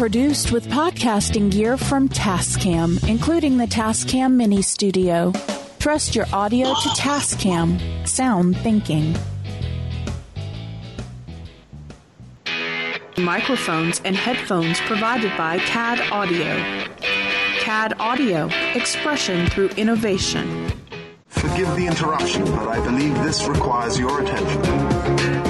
produced with podcasting gear from Tascam, including the Tascam Mini Studio. Trust your audio to Tascam. Sound thinking. Microphones and headphones provided by CAD Audio. CAD Audio, expression through innovation. Forgive the interruption, but I believe this requires your attention.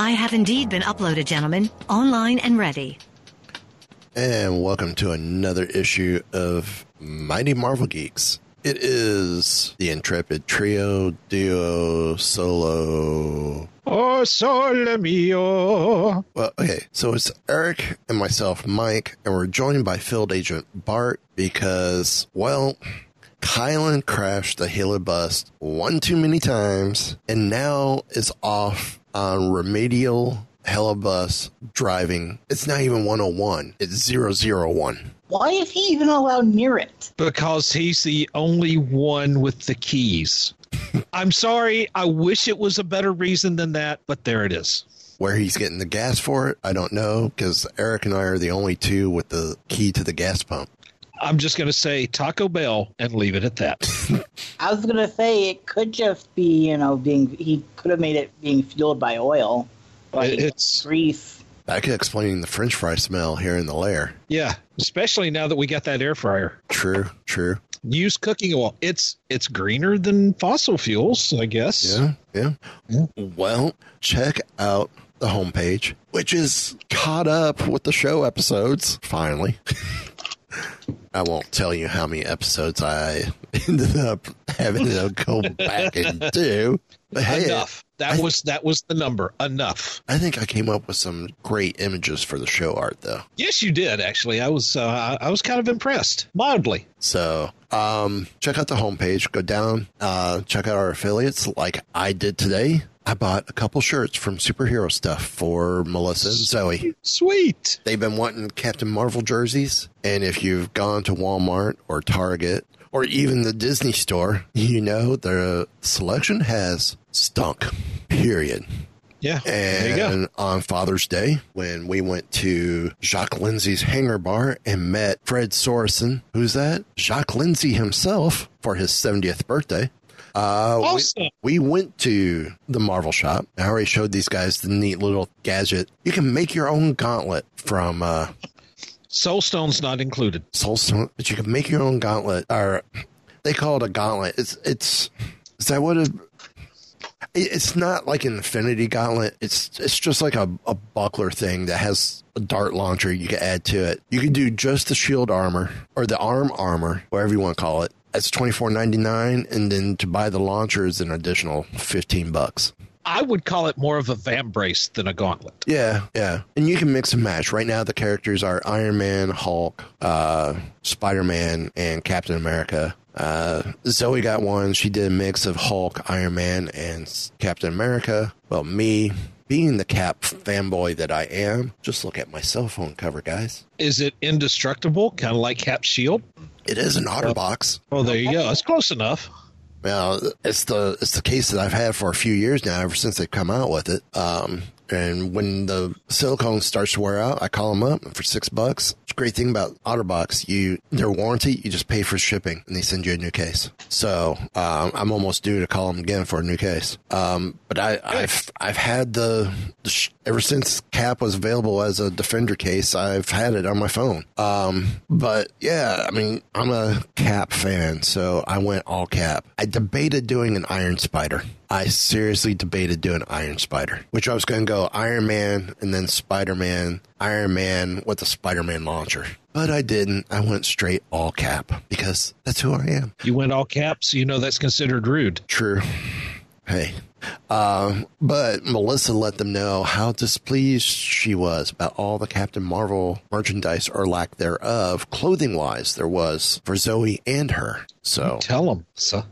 I have indeed been uploaded, gentlemen, online and ready. And welcome to another issue of Mighty Marvel Geeks. It is the intrepid trio, duo, solo. Oh, sole mio. Well, okay, so it's Eric and myself, Mike, and we're joined by field agent Bart because, well, Kylan crashed the helibus one too many times and now is off on remedial helibus driving. It's not even 101, it's 001. Why is he even allowed near it? Because he's the only one with the keys. I'm sorry. I wish it was a better reason than that, but there it is. Where he's getting the gas for it, I don't know, because Eric and I are the only two with the key to the gas pump. I'm just going to say Taco Bell and leave it at that. I was gonna say it could just be, you know, being he could have made it being fueled by oil, like It's grease. That could explain the french fry smell here in the lair. yeah, especially now that we got that air fryer. True, true. Use cooking oil. It's it's greener than fossil fuels, I guess. Yeah, yeah. Well, check out the homepage, which is caught up with the show episodes, finally. I won't tell you how many episodes I ended up having to go back and do. But hey, Enough. That I- was that was the number. Enough. I think I came up with some great images for the show art, though. Yes, you did. Actually, I was uh, I- I was kind of impressed, mildly. So um, check out the homepage. Go down, uh, check out our affiliates like I did today. I bought a couple shirts from superhero stuff for Melissa and Zoe. Sweet. They've been wanting Captain Marvel jerseys. And if you've gone to Walmart or Target or even the Disney store, you know the selection has stunk, period. Yeah. there you go. And on Father's Day, when we went to Jacques Lindsay's hangar bar and met Fred Sorensen, who's that? Jacques Lindsay himself for his 70th birthday. Uh, we- Awesome. we, went to the Marvel shop. I already showed these guys the neat little gadget. You can make your own gauntlet from uh, Soulstone's not included. Soulstone, but you can make your own gauntlet. Or they call it a gauntlet. It's it's is that what it? It's not like an infinity gauntlet. It's it's just like a, a buckler thing that has a dart launcher you can add to it. You can do just the shield armor or the arm armor, whatever you want to call it. It's twenty four ninety nine, and then to buy the launcher is an additional fifteen bucks. I would call it more of a vambrace than a gauntlet. Yeah, yeah. And you can mix and match. Right now, the characters are Iron Man, Hulk, uh, Spider Man, and Captain America. Uh, Zoe got one. She did a mix of Hulk, Iron Man, and Captain America. Well, me, being the Cap fanboy that I am, just look at my cell phone cover, guys. Is it indestructible, kind of like Cap Shield? It is an OtterBox. Oh, there you go. It's close enough. Well, it's the it's the case that I've had for a few years now, ever since they've come out with it. Um, and when the silicone starts to wear out, I call them up for six bucks. Great thing about OtterBox. You their warranty, you just pay for shipping, and they send you a new case. So um, I'm almost due to call them again for a new case. Um, but I, I've I've had the, ever since Cap was available as a Defender case. I've had it on my phone. Um, but yeah, I mean, I'm a Cap fan, so I went all Cap. I debated doing an Iron Spider. I seriously debated doing Iron Spider, which I was going to go Iron Man and then Spider Man, Iron Man with the Spider Man launcher. But I didn't. I went straight all cap because that's who I am. You went all caps, you know that's considered rude. True. Hey. Um, but Melissa let them know how displeased she was about all the Captain Marvel merchandise or lack thereof, clothing wise, there was for Zoe and her. So tell them, so.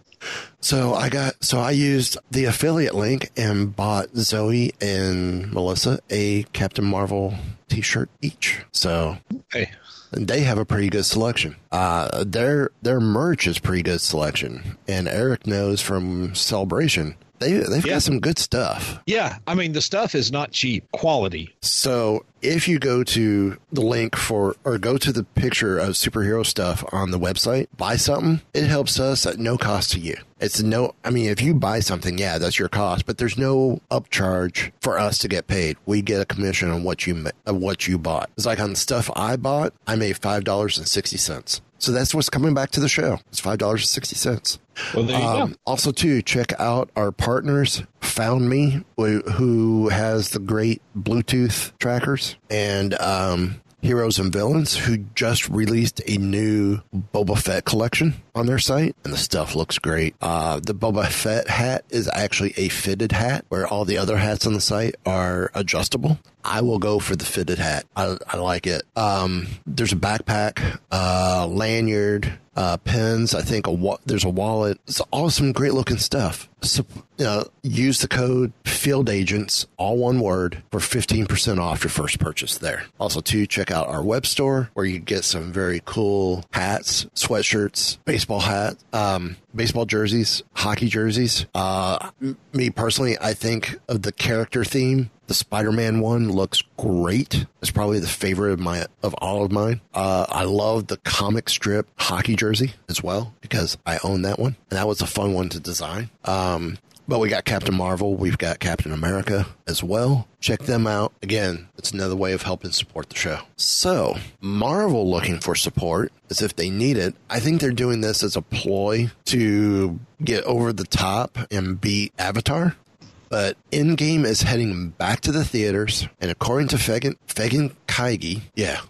So I got so I used the affiliate link and bought Zoe and Melissa a Captain Marvel t-shirt each. So hey. And they have a pretty good selection. Uh, their their merch is pretty good selection, and Eric knows from Celebration they, they've yeah. got some good stuff. Yeah. I mean, the stuff is not cheap, quality. So if you go to the link for, or go to the picture of superhero stuff on the website, buy something, it helps us at no cost to you. It's no, I mean, if you buy something, yeah, that's your cost, but there's no upcharge for us to get paid. We get a commission on what you, of what you bought. It's like on the stuff I bought, I made $5.60. So that's what's coming back to the show. It's five dollars and sixty cents. Well, there you um, go. Also, too, check out our partners, Found Me, who has the great Bluetooth trackers, and um, Heroes and Villains, who just released a new Boba Fett collection on their site, and the stuff looks great. Uh, the Boba Fett hat is actually a fitted hat, where all the other hats on the site are adjustable. I will go for the fitted hat. I, I like it. Um, there's a backpack, uh, lanyard, uh, pens. I think a wa- there's a wallet. It's all some great looking stuff. So, know, use the code Field Agents, all one word, for 15% off your first purchase there. Also, to check out our web store where you get some very cool hats, sweatshirts, baseball hat, um, baseball jerseys, hockey jerseys. Uh, me personally, I think of the character theme the Spider-Man one looks great. It's probably the favorite of my of all of mine. Uh, I love the comic strip hockey jersey as well because I own that one, and that was a fun one to design. Um, but we got Captain Marvel, we've got Captain America as well. Check them out. Again, it's another way of helping support the show. So, Marvel looking for support as if they need it. I think they're doing this as a ploy to get over the top and beat Avatar. But Endgame is heading back to the theaters, and according to Fegan, Fegan Feige, yeah,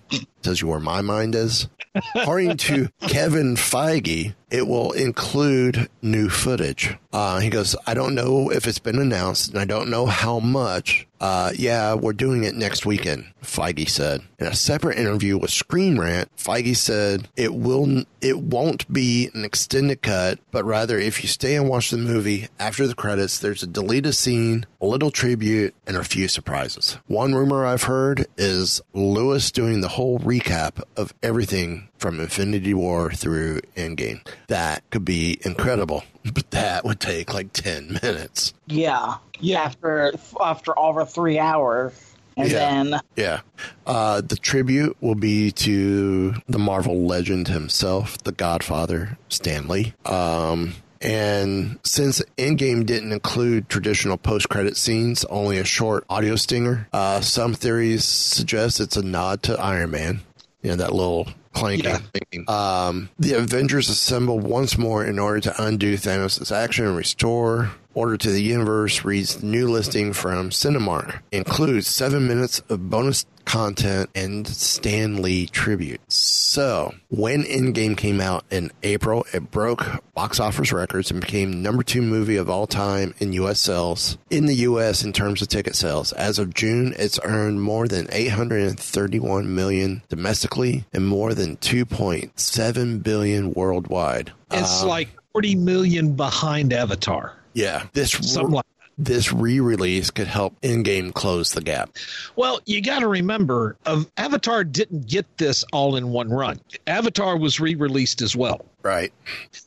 tells you where my mind is. According to Kevin Feige, it will include new footage. Uh, he goes, I don't know if it's been announced, and I don't know how much. Uh, yeah, we're doing it next weekend, Feige said. In a separate interview with Screen Rant, Feige said it will, it won't be an extended cut, but rather if you stay and watch the movie after the credits, there's a deleted scene, a little tribute, and a few surprises. One rumor I've heard is Lewis doing the whole recap of everything from Infinity War through Endgame. That could be incredible, but that would take like 10 minutes. Yeah. Yeah. After, after over three hours. And yeah. then. Yeah. Uh, the tribute will be to the Marvel legend himself, the Godfather, Stan Lee. Um, and since Endgame didn't include traditional post-credit scenes, only a short audio stinger, uh, some theories suggest it's a nod to Iron Man. You know, that little clanking yeah. Um, the Avengers assemble once more in order to undo Thanos' action and restore order to the universe reads the new listing from Cinemark. Includes seven minutes of bonus content and Stan Lee tribute. So, when Endgame came out in April, it broke box office records and became number two movie of all time in U.S. sales. In the U.S., in terms of ticket sales, as of June, it's earned more than 831 million domestically and more than 2.7 billion worldwide. It's um, like 40 million behind Avatar. Yeah, this Something like this re-release could help Endgame close the gap. Well, you got to remember, um, Avatar didn't get this all in one run. Avatar was re-released as well. Right.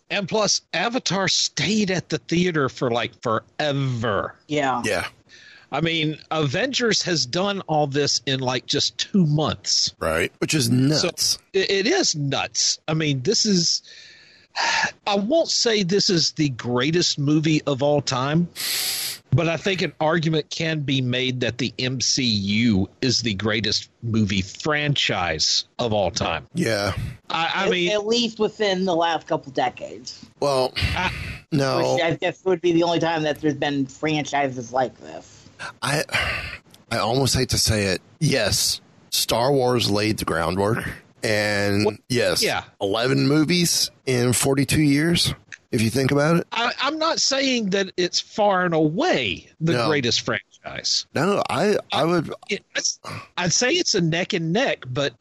And plus, Avatar stayed at the theater for like forever. Yeah. Yeah. I mean, Avengers has done all this in like just two months. Right. Which is nuts. So it, it is nuts. I mean, this is. I won't say this is the greatest movie of all time, but I think an argument can be made that the MCU is the greatest movie franchise of all time. Yeah. I, I At- mean, at least within the last couple decades. Well, no. Which I guess would be the only time that there's been franchises like this. I I almost hate to say it. Yes, Star Wars laid the groundwork, and yes, yeah. eleven movies in forty-two years. If you think about it, I, I'm not saying that it's far and away the No. greatest franchise. No, I I would It- I'd say it's a neck and neck, but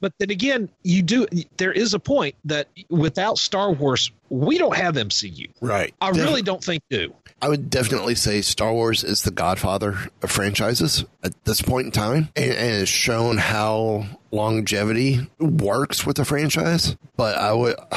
but then again, you do. There is a point that without Star Wars, we don't have MCU. right. I Def- really don't think do. I would definitely say Star Wars is the godfather of franchises at this point in time, and, and has shown how longevity works with a franchise. But I would,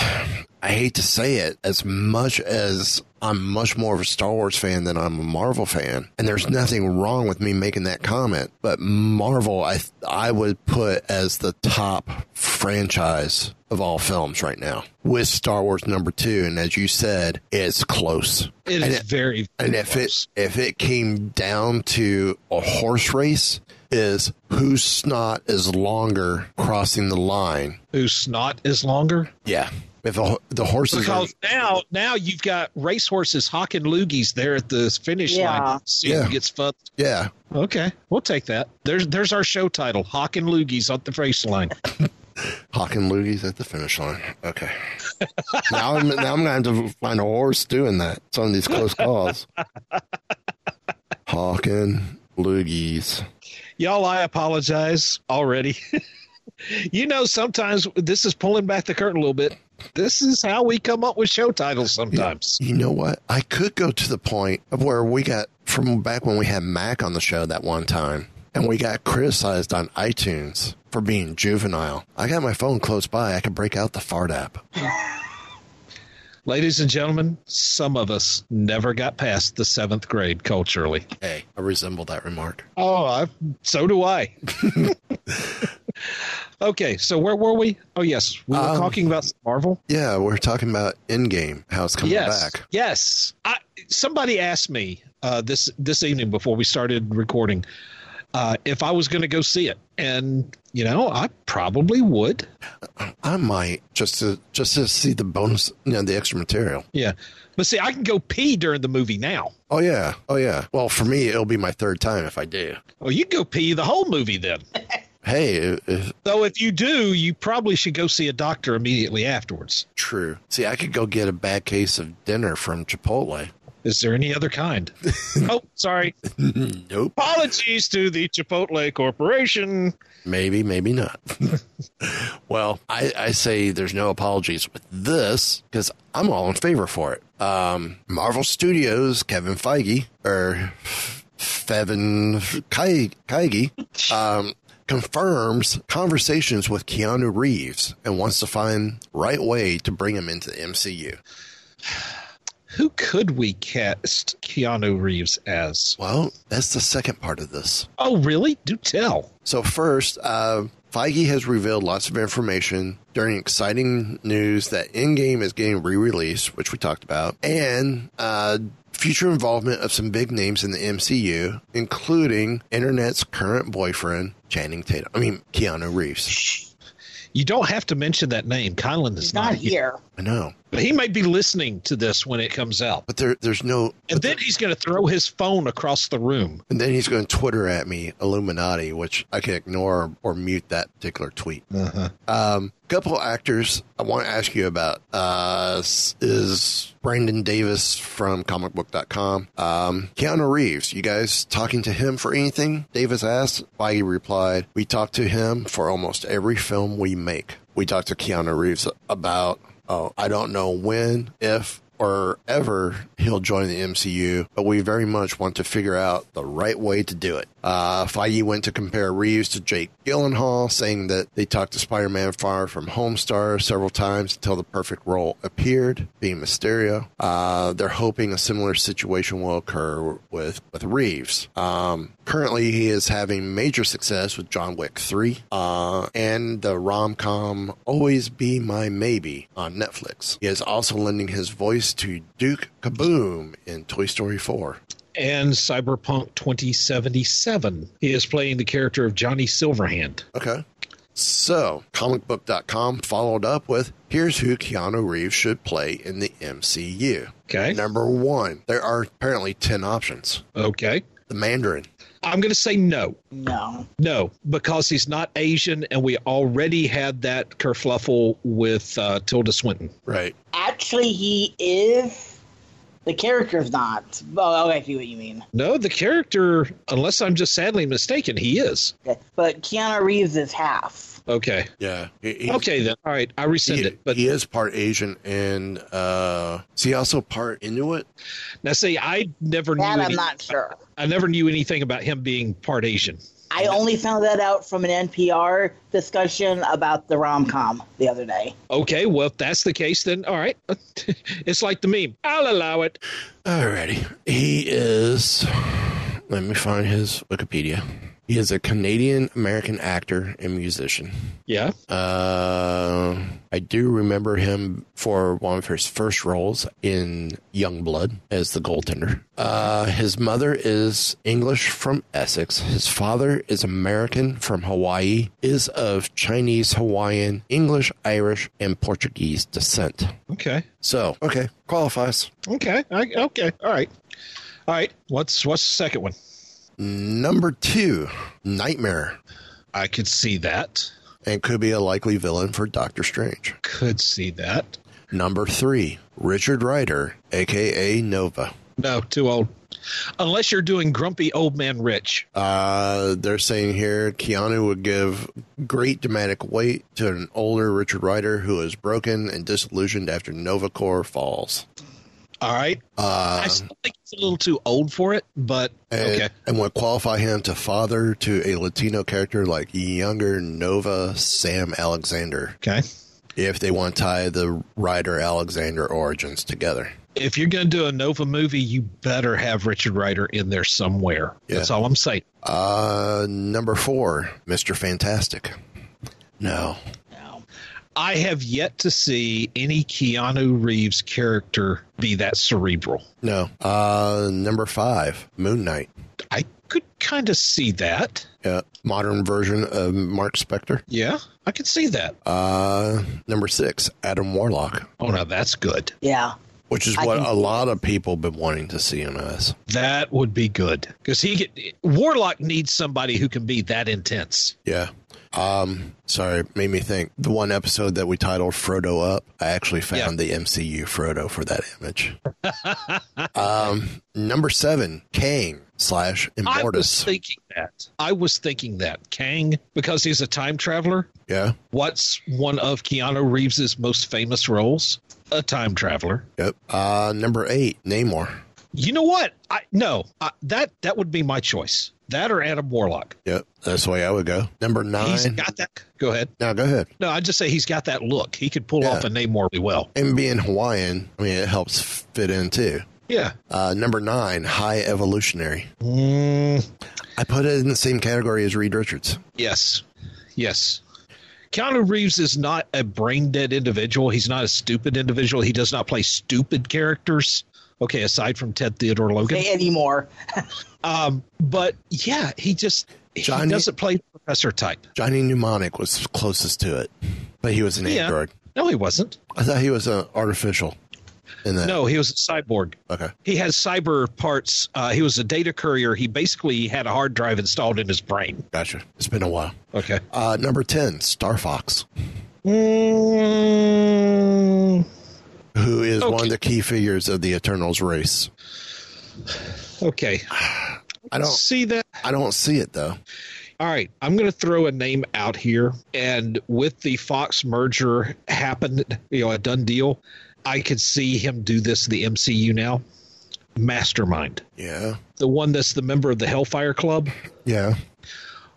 I hate to say it, as much as I'm much more of a Star Wars fan than I'm a Marvel fan, and there's nothing wrong with me making that comment. But Marvel, I I would put as the top franchise of all films right now, with Star Wars number two, and as you said, it's close. It And is very. and if it if it came down to a horse race, is whose snot is longer crossing the line? whose snot is longer. Yeah, if a, the horses are, Because now, now you've got racehorses hawking loogies there at the finish Yeah. line. See Yeah. who gets fucked. yeah, Okay, we'll take that. There's there's our show title: Hawking loogies at the finish line. hawking loogies at the finish line. Okay, now I'm now I'm going to have to find a horse doing that. Some of these close calls. Hawking loogies. Y'all, I apologize already. you know, sometimes this is pulling back the curtain a little bit. This is how we come up with show titles sometimes. You know what? I could go to the point of where we got from back when we had Mac on the show that one time, and we got criticized on iTunes for being juvenile. I got my phone close by. I could break out the fart app. Ladies and gentlemen, some of us never got past the seventh grade culturally. Hey, I resemble that remark. Oh, I, so do I. okay, so where were we? Oh, yes, we were Um, talking about Marvel. Yeah, we're talking about Endgame, how it's coming yes, back. yes. I, somebody asked me uh, this this evening before we started recording uh, if I was going to go see it, and you know, I probably would. I might just to just to see the bonus, you know, the extra material. Yeah, but see, I can go pee during the movie now. Oh yeah, oh yeah. Well, for me, it'll be my third time if I do. Well, you can go pee the whole movie then. Hey, if, if, So if you do, you probably should go see a doctor immediately afterwards. true. See, I could go get a bad case of dinner from Chipotle. Is there any other kind? oh, sorry. nope. Apologies to the Chipotle Corporation. Maybe, maybe not. well, I, I say there's no apologies with this because I'm all in favor for it. Um, Marvel Studios, Kevin Feige, or Fevin Feige, um, confirms conversations with Keanu Reeves and wants to find right way to bring him into the MCU. Who could we cast Keanu Reeves as? Well, that's the second part of this. Oh, really? Do tell. So first, uh, Feige has revealed lots of information during exciting news that Endgame is getting re-released, which we talked about, and uh, future involvement of some big names in the MCU, including Internet's current boyfriend, Channing Tatum. I mean, Keanu Reeves. You don't have to mention that name. Kylan is not, Not here. I know, But he might be listening to this when it comes out. but there, there's no. And then he's going to throw his phone across the room. And then he's going to Twitter at me, Illuminati, which I can ignore or mute that particular tweet. Uh-huh. Um, couple actors I want to ask you about uh, is Brandon Davis from comicbook.com. Um, Keanu Reeves, you guys talking to him for anything? Davis asked. Feige replied, We talk to him for almost every film we make. We talked to Keanu Reeves about, oh, I don't know when, if, or ever he'll join the MCU, but we very much want to figure out the right way to do it. Uh, Feige went to compare Reeves to Jake Gyllenhaal, saying that they talked to Spider-Man Far From Home star several times until the perfect role appeared, being Mysterio. Uh, they're hoping a similar situation will occur with with Reeves. Um, currently, he is having major success with John Wick 3 uh, and the rom com Always Be My Maybe on Netflix. He is also lending his voice to Duke Caboom in Toy Story 4 and Cyberpunk 2077. He is playing the character of Johnny Silverhand. Okay. So, comicbook.com followed up with here's who Keanu Reeves should play in the MCU. Okay. Number one, there are apparently 10 options. Okay. The Mandarin. I'm going to say no. No. No, because he's not Asian, and we already had that kerfluffle with uh, Tilda Swinton. Right. Actually, he is. The character's not. Oh, I see what you mean. No, the character, unless I'm just sadly mistaken, he is. Okay. But Keanu Reeves is half. Okay. Yeah. He, okay then. All right. I rescind he, it. But he is part Asian and uh is he also part Inuit? Now see, I never that knew I'm any, not sure. I never knew anything about him being part Asian. I only found that out from an NPR discussion about the rom com the other day. Okay, well, if that's the case, then all right. it's like the meme. I'll allow it. Alrighty. He is. Let me find his Wikipedia. He is a Canadian American actor and musician. Yeah. Uh, I do remember him for one of his first roles in Youngblood as the goaltender. Uh, his mother is English from Essex. His father is American from Hawaii, is of Chinese, Hawaiian, English, Irish, and Portuguese descent. Okay. So, okay, qualifies. Okay. I, okay. All right. All right. What's what's the second one? Number two, Nightmare. I could see that. And could be a likely villain for Doctor Strange. Could see that. Number three, Richard Ryder, aka Nova. No, too old. Unless you're doing grumpy old man Rich. Uh, they're saying here Keanu would give great dramatic weight to an older Richard Ryder who is broken and disillusioned after Nova Corps falls. All right. Uh, I still think he's a little too old for it, but and, okay. And would qualify him to father to a Latino character like younger Nova Sam Alexander. Okay. If they want to tie the Ryder Alexander origins together. If you're going to do a Nova movie, you better have Richard Ryder in there somewhere. Yeah. That's all I'm saying. Uh, number four, Mr. Fantastic. No. I have yet to see any Keanu Reeves character be that cerebral. No. Uh, number five, Moon Knight. I could kind of see that. Yeah. Modern version of Mark Spector. Yeah, I could see that. Uh, number six, Adam Warlock. Oh, now that's good. Yeah. Which is I what can a lot of people been wanting to see him as. That would be good because he get, Warlock needs somebody who can be that intense. Yeah. Um, sorry, made me think. The one episode that we titled Frodo Up, I actually found the MCU Frodo for that image. um, number seven, Kang slash Immortus. I was thinking that. I was thinking that Kang because he's a time traveler. Yeah. What's one of Keanu Reeves's most famous roles? A time traveler. Yep. Uh, number eight, Namor. You know what? I no, I, that that would be my choice. That or Adam Warlock. Yep. That's the way I would go. Number He's nine. got that. Go ahead. Now go ahead. No, I'd just say he's got that look. He could pull Yeah. off a Namor really well. And being Hawaiian, I mean, it helps fit in too. Yeah. Uh, number nine, High Evolutionary. Mm, I put it in the same category as Reed Richards. yes. Yes. Keanu Reeves is not a brain dead individual. He's not a stupid individual. He does not play stupid characters. Okay, aside from Ted Theodore Logan. Say anymore. Um, but yeah, he just Johnny- he doesn't play professor type. Johnny Mnemonic was closest to it, but he was an Yeah. android. No, he wasn't. I thought he was an artificial. In that. No, he was a cyborg. Okay. He has cyber parts. Uh, he was a data courier. He basically had a hard drive installed in his brain. Gotcha. It's been a while. Okay. Uh, number 10, Star Fox, Mm, who is Okay. one of the key figures of the Eternals race. okay. I don't see that. I don't see it though. All right, I'm going to throw a name out here, and with the Fox merger happened, you know, a done deal. I could see him do this in the MCU now. Mastermind, Yeah. the one that's the member of the Hellfire Club, Yeah.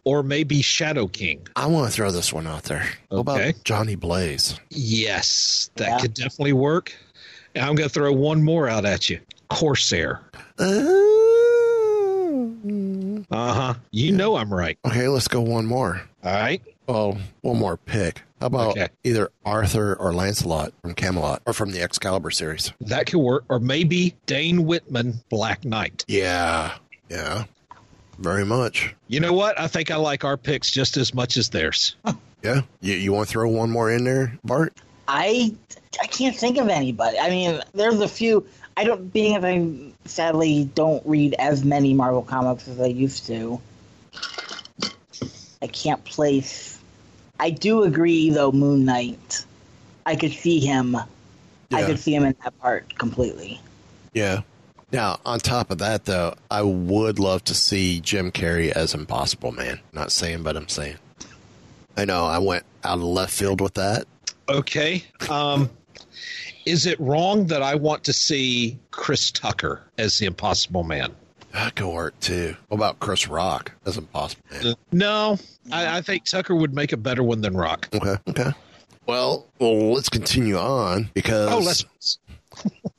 Or maybe Shadow King. I want to throw this one out there. What Okay. about Johnny Blaze? Yes, that Yeah. could definitely work. And I'm going to throw one more out at you Corsair. Uh huh. You know I'm right. Okay, let's go one more. All right. Well, one more pick. How about Okay. either Arthur or Lancelot from Camelot or from the Excalibur series? That could work. Or maybe Dane Whitman, Black Knight. Yeah. Yeah. Very much. You know what? I think I like our picks just as much as theirs. Yeah. You, you want to throw one more in there, Bart? I I can't think of anybody. I mean, there's a few. I don't being if I sadly don't read as many Marvel comics as I used to. I can't place. I do agree though. Moon Knight. I could see him. I could see him in that part completely. Yeah. Now, on top of that, though, I would love to see Jim Carrey as Impossible Man. Not saying, but I'm saying. I know I went out of left field with that. Okay. Um, is it wrong that I want to see Chris Tucker as the Impossible Man? That could work too. What about Chris Rock as Impossible Man? No, I, I think Tucker would make a better one than Rock. Okay. Okay. Well, well, let's continue on because Oh, let's.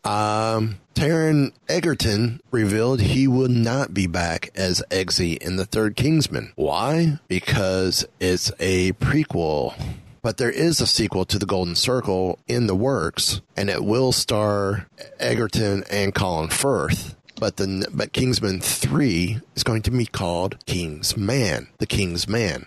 Um, Taron Egerton revealed he would not be back as Eggsy in the Third Kingsman. Why? Because it's a prequel. But there is a sequel to The Golden Circle in the works, and it will star Egerton and Colin Firth. But the but Kingsman Three is going to be called King's Man, the King's Man.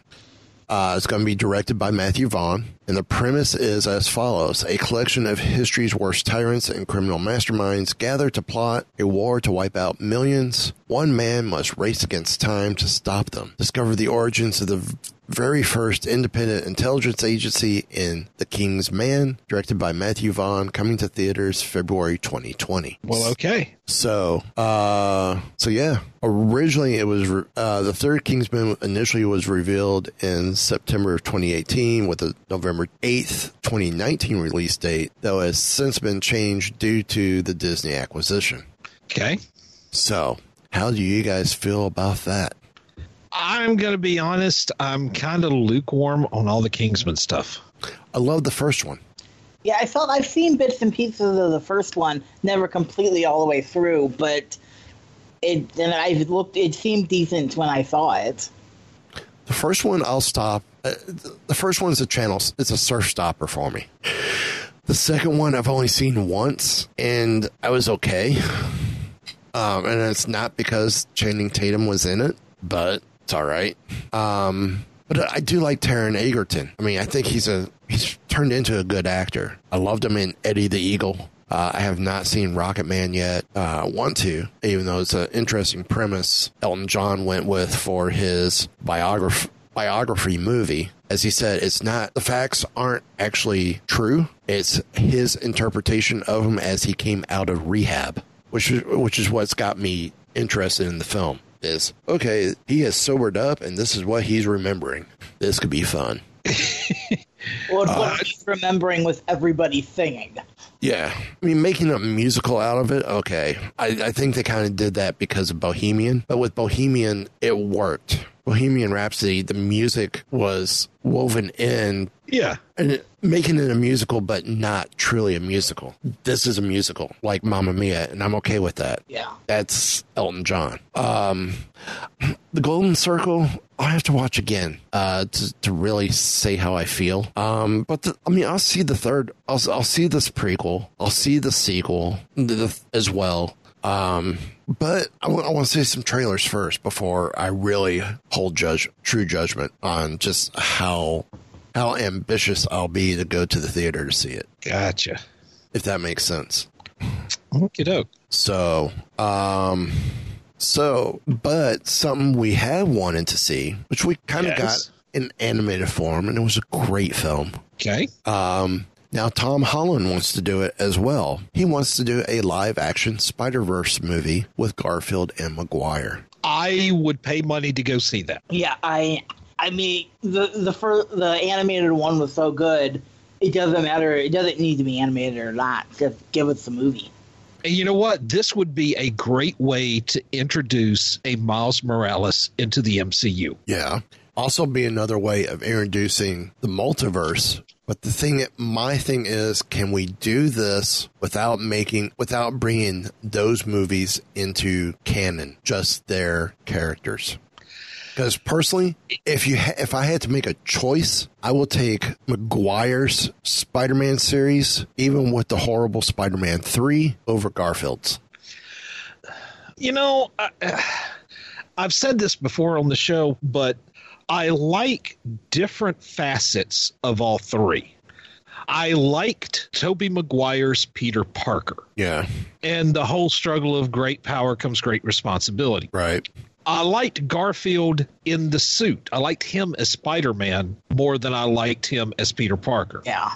Uh, it's going to be directed by Matthew Vaughn, and the premise is as follows: A collection of history's worst tyrants and criminal masterminds gather to plot a war to wipe out millions. One man must race against time to stop them. Discover the origins of the very first independent intelligence agency in The King's Man, directed by Matthew Vaughn, coming to theaters February 2020. Well, okay. So, uh, so yeah. Originally, it was uh, the third Kingsman. Initially, was revealed in September of 2018 with a November 8th, 2019 release date. Though has since been changed due to the Disney acquisition. Okay. So, how do you guys feel about that? I'm going to be honest. I'm kind of lukewarm on all the Kingsman stuff. I love the first one. Yeah, I felt I've seen bits and pieces of the first one, never completely all the way through, but it and I looked. It seemed decent when I saw it. The first one, I'll stop. Uh, the first one is a channel. It's a surf stopper for me. The second one, I've only seen once, and I was okay. Um, and it's not because Channing Tatum was in it, but it's all right. Um, but I do like Taron Egerton. I mean, I think he's a he's turned into a good actor. I loved him in Eddie the Eagle. Uh, I have not seen Rocketman yet. Uh, want to, even though it's an interesting premise. Elton John went with for his biography biography movie. As he said, it's not the facts aren't actually true. It's his interpretation of him as he came out of rehab, which which is what's got me interested in the film. Is okay, he has sobered up, and this is what he's remembering. This could be fun. Well, it's what uh, he's remembering with everybody singing. Yeah, I mean, making a musical out of it, okay. I, I think they kind of did that because of Bohemian, but with Bohemian, it worked. Bohemian Rhapsody, the music was woven in, Yeah. and it, making it a musical, but not truly a musical. This is a musical, like Mamma Mia, and I'm okay with that. Yeah. That's Elton John. Um, the Golden Circle, I have to watch again uh, to to really say how I feel. Um, but the, I mean, I'll see the third. I'll I'll see this prequel. I'll see the sequel the, the, as well. Um, but I want to see some trailers first before I really hold judge true judgment on just how how ambitious I'll be to go to the theater to see it. Gotcha. If that makes sense. Okie doke. So, um, so, but something we have wanted to see, which we kind of Yes. got in animated form, and it was a great film. Okay. Um, now Tom Holland wants to do it as well. He wants to do a live action Spider Verse movie with Garfield and Maguire. I would pay money to go see that. Yeah, I I mean the the fir- the animated one was so good. It doesn't matter. It doesn't need to be animated or not. Just give us the movie. And you know what? This would be a great way to introduce a Miles Morales into the MCU. Yeah. Also, be another way of introducing the multiverse. But the thing, my thing is, can we do this without making, without bringing those movies into canon, just their characters? Because personally, if you ha- if I had to make a choice, I will take Maguire's Spider-Man series, even with the horrible Spider-Man three, over Garfield's. You know, I, I've said this before on the show, but I like different facets of all three. I liked Tobey Maguire's Peter Parker. Yeah. And the whole struggle of great power comes great responsibility. Right. I liked Garfield in the suit. I liked him as Spider Man more than I liked him as Peter Parker. Yeah.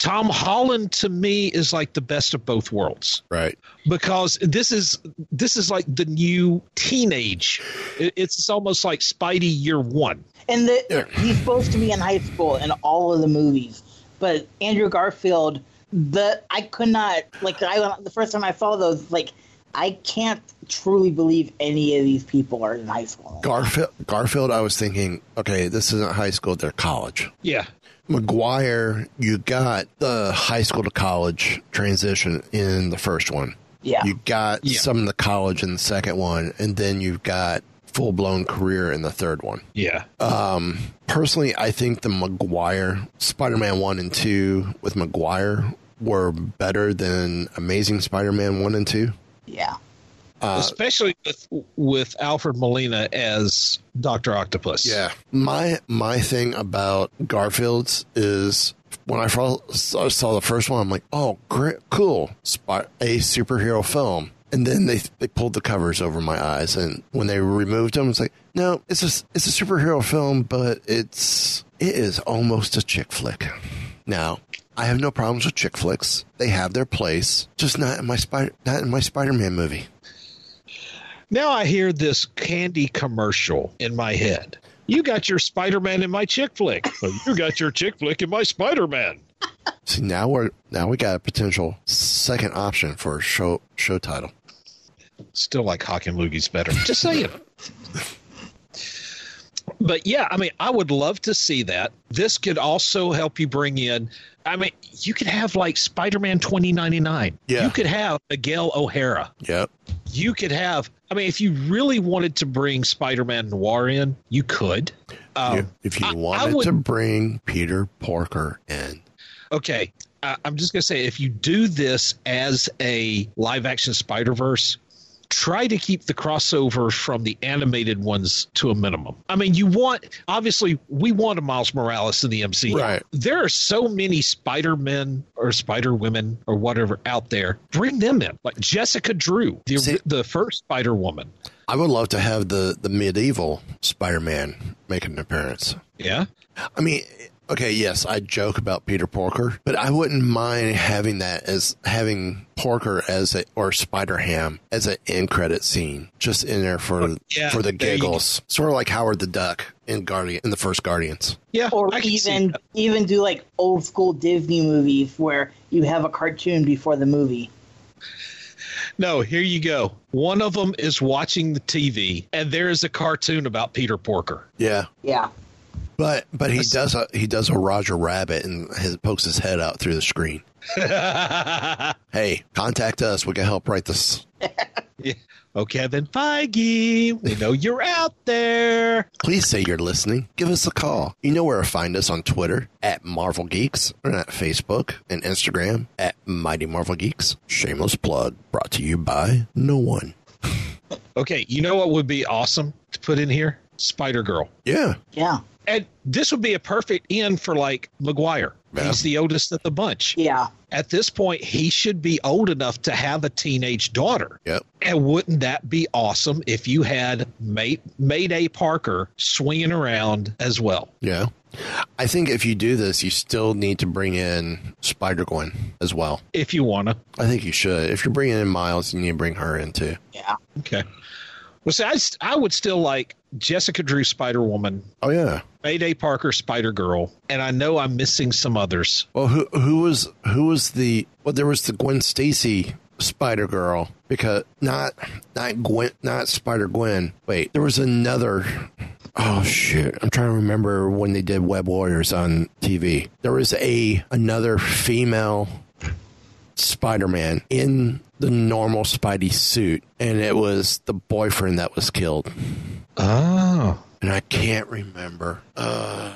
Tom Holland to me is like the best of both worlds. Right. Because this is this is like the new teenage. It's almost like Spidey year one. And the, yeah. he's supposed to be in high school in all of the movies, but Andrew Garfield, the I could not like I the first time I saw those like I can't truly believe any of these people are in high school. Garfield, Garfield, I was thinking, okay, this isn't high school; they're college. Yeah. Maguire, you got the high school to college transition in the first one. Yeah. You got yeah. some of the college in the second one, and then you've got full blown career in the third one. Yeah. Um, personally, I think the Maguire Spider Man one and two with Maguire were better than Amazing Spider Man one and two. Yeah. Uh, Especially with with Alfred Molina as Doctor Octopus. Yeah. My my thing about Garfield's is when I saw the first one, I'm like, oh, great, cool, Spy, a superhero film. And then they they pulled the covers over my eyes, and when they removed them, it's like, no, it's a it's a superhero film, but it's it is almost a chick flick. Now, I have no problems with chick flicks; they have their place, just not in my spider not in my Spider Man movie. Now I hear this candy commercial in my head. You got your Spider Man in my chick flick. you got your chick flick in my Spider Man. See now we're now we got a potential second option for a show show title. Still like Hawk and Loogie's better. Just saying. but yeah, I mean, I would love to see that. This could also help you bring in. I mean, you could have like Spider Man twenty ninety nine. Yeah. You could have Miguel O'Hara. Yep. You could have. I mean, if you really wanted to bring Spider Man Noir in, you could. Um, if you I, wanted I would, to bring Peter Parker in. Okay. Uh, I'm just going to say if you do this as a live action Spider Verse, try to keep the crossover from the animated ones to a minimum. I mean, you want obviously we want a Miles Morales in the MCU. Right. There are so many Spider Men or Spider Women or whatever out there. Bring them in, like Jessica Drew, the See, the first Spider Woman. I would love to have the the medieval Spider Man make an appearance. Yeah. I mean, okay, yes, I joke about Peter Porker, but I wouldn't mind having that as having Porker as a or Spider Ham as an end credit scene, just in there for oh, yeah, for the giggles, sort of like Howard the Duck in Guardian in the first Guardians. Yeah, or even even do like old school Disney movies where you have a cartoon before the movie. No, here you go. One of them is watching the TV, and there is a cartoon about Peter Porker. Yeah. Yeah. But but he does a he does a Roger Rabbit and his, pokes his head out through the screen. hey, contact us. We can help write this. yeah. Oh, Kevin Feige, we know you're out there. Please say you're listening. Give us a call. You know where to find us on Twitter at Marvel Geeks or at Facebook and Instagram at Mighty Marvel Geeks. Shameless plug brought to you by no one. okay, you know what would be awesome to put in here? Spider Girl. Yeah. Yeah and this would be a perfect end for like Maguire. Yeah. He's the oldest of the bunch. Yeah. At this point, he should be old enough to have a teenage daughter. Yep. And wouldn't that be awesome if you had May- Mayday Parker swinging around as well? Yeah. I think if you do this, you still need to bring in Spider Gwen as well. If you want to. I think you should. If you're bringing in Miles, you need to bring her in too. Yeah. Okay. Well, see, I, I would still like Jessica Drew Spider Woman, Oh yeah. Mayday Parker Spider Girl, and I know I'm missing some others. Well, who who was who was the well? There was the Gwen Stacy Spider Girl because not not Gwen not Spider Gwen. Wait, there was another. Oh shit! I'm trying to remember when they did Web Warriors on TV. There was a another female Spider-Man in the normal Spidey suit, and it was the boyfriend that was killed. Oh. And I can't remember. Uh,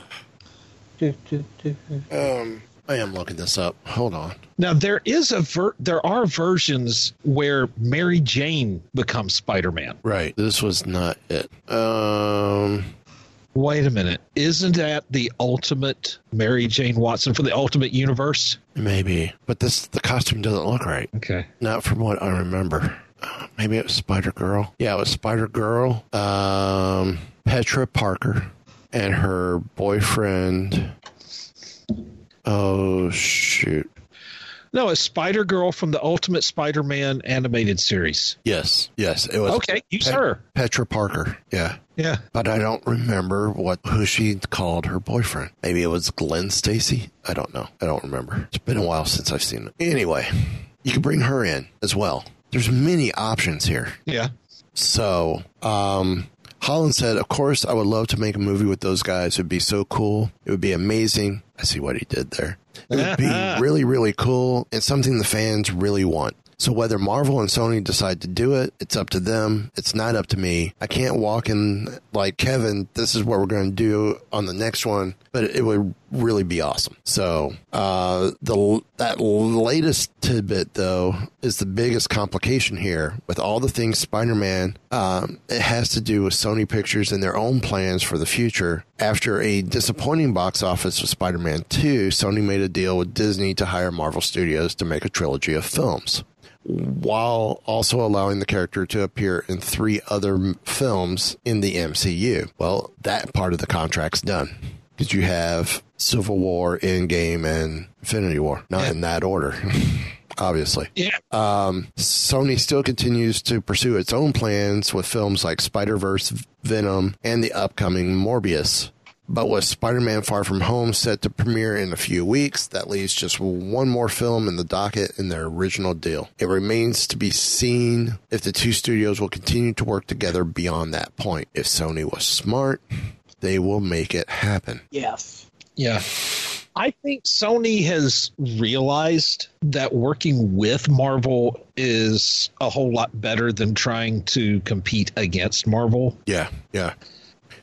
um, I am looking this up. Hold on. Now there is a ver- there are versions where Mary Jane becomes Spider Man. Right. This was not it. Um, Wait a minute. Isn't that the ultimate Mary Jane Watson for the Ultimate Universe? maybe, but this the costume doesn't look right. Okay. Not from what I remember. Uh, maybe it was Spider Girl. Yeah, it was Spider Girl. Um, Petra Parker and her boyfriend. Oh shoot! No, it's Spider Girl from the Ultimate Spider Man animated series. Yes, yes, it was. Okay, you Pet- her. Petra Parker. Yeah, Yeah. but I don't remember what who she called her boyfriend. Maybe it was Gwen Stacy. I don't know. I don't remember. It's been a while since I've seen it. Anyway, you can bring her in as well. There's many options here. Yeah. So, um, Holland said, Of course, I would love to make a movie with those guys. It would be so cool. It would be amazing. I see what he did there. It would be really, really cool and something the fans really want. So whether Marvel and Sony decide to do it, it's up to them. It's not up to me. I can't walk in like Kevin, this is what we're going to do on the next one, but it would really be awesome. So, uh, the, that latest tidbit though is the biggest complication here with all the things Spider-Man, um, it has to do with Sony Pictures and their own plans for the future. After a disappointing box office with Spider-Man 2, Sony made a deal with Disney to hire Marvel Studios to make a trilogy of films while also allowing the character to appear in three other m- films in the MCU. Well, that part of the contract's done because you have Civil War, Endgame, and Infinity War, not in that order. Obviously. Yeah. Um, Sony still continues to pursue its own plans with films like Spider Verse, Venom, and the upcoming Morbius. But with Spider Man Far From Home set to premiere in a few weeks, that leaves just one more film in the docket in their original deal. It remains to be seen if the two studios will continue to work together beyond that point. If Sony was smart, they will make it happen. Yes. Yeah. I think Sony has realized that working with Marvel is a whole lot better than trying to compete against Marvel. Yeah, yeah.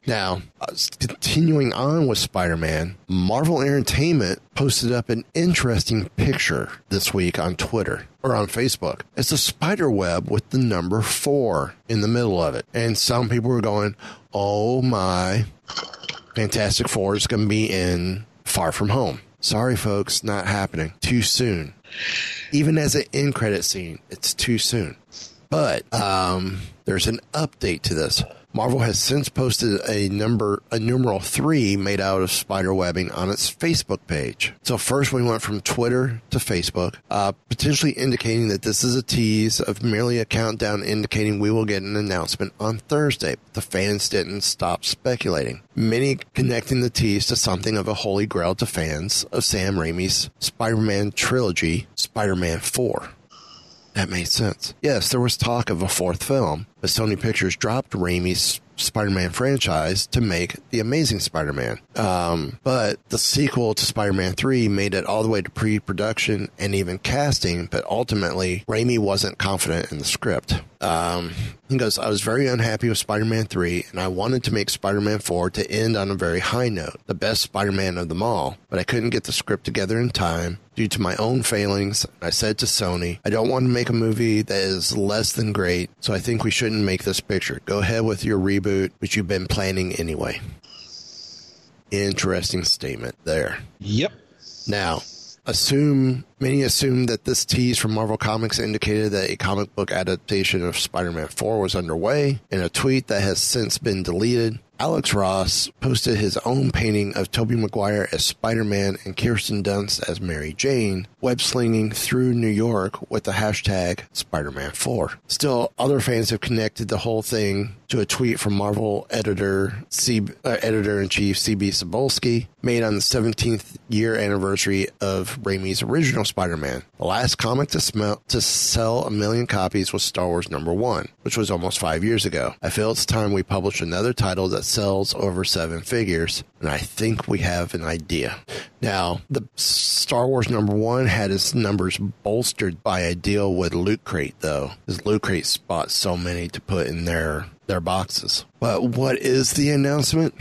Now, uh, continuing on with Spider Man, Marvel Entertainment posted up an interesting picture this week on Twitter or on Facebook. It's a spider web with the number four in the middle of it. And some people were going, oh my, Fantastic Four is going to be in Far From Home. Sorry, folks, not happening. Too soon. Even as an end credit scene, it's too soon. But um, there's an update to this. Marvel has since posted a number, a numeral three made out of spider webbing on its Facebook page. So first we went from Twitter to Facebook, uh, potentially indicating that this is a tease of merely a countdown indicating we will get an announcement on Thursday. The fans didn't stop speculating. Many connecting the tease to something of a holy grail to fans of Sam Raimi's Spider-Man trilogy, Spider-Man 4. That made sense. Yes, there was talk of a fourth film, but Sony Pictures dropped Raimi's Spider-Man franchise to make The Amazing Spider-Man. Um, but the sequel to Spider-Man 3 made it all the way to pre-production and even casting, but ultimately Raimi wasn't confident in the script. Um, he goes, I was very unhappy with Spider-Man 3 and I wanted to make Spider-Man 4 to end on a very high note, the best Spider-Man of them all, but I couldn't get the script together in time due to my own failings. I said to Sony, I don't want to make a movie that is less than great, so I think we shouldn't make this picture. Go ahead with your reboot, which you've been planning anyway. Interesting statement there. Yep. Now, assume Many assumed that this tease from Marvel Comics indicated that a comic book adaptation of Spider Man 4 was underway. In a tweet that has since been deleted, Alex Ross posted his own painting of Tobey Maguire as Spider-Man and Kirsten Dunst as Mary Jane, web slinging through New York with the hashtag Spider-Man 4. Still, other fans have connected the whole thing to a tweet from Marvel editor C, uh, editor-in-chief CB Cebulski made on the 17th year anniversary of Raimi's original Spider-Man. The last comic to, to sell a million copies was Star Wars number 1, which was almost 5 years ago. I feel it's time we publish another title that sells over seven figures, and I think we have an idea. Now, the Star Wars number one had its numbers bolstered by a deal with Loot Crate, though, because Loot Crate bought so many to put in their their boxes. But what is the announcement?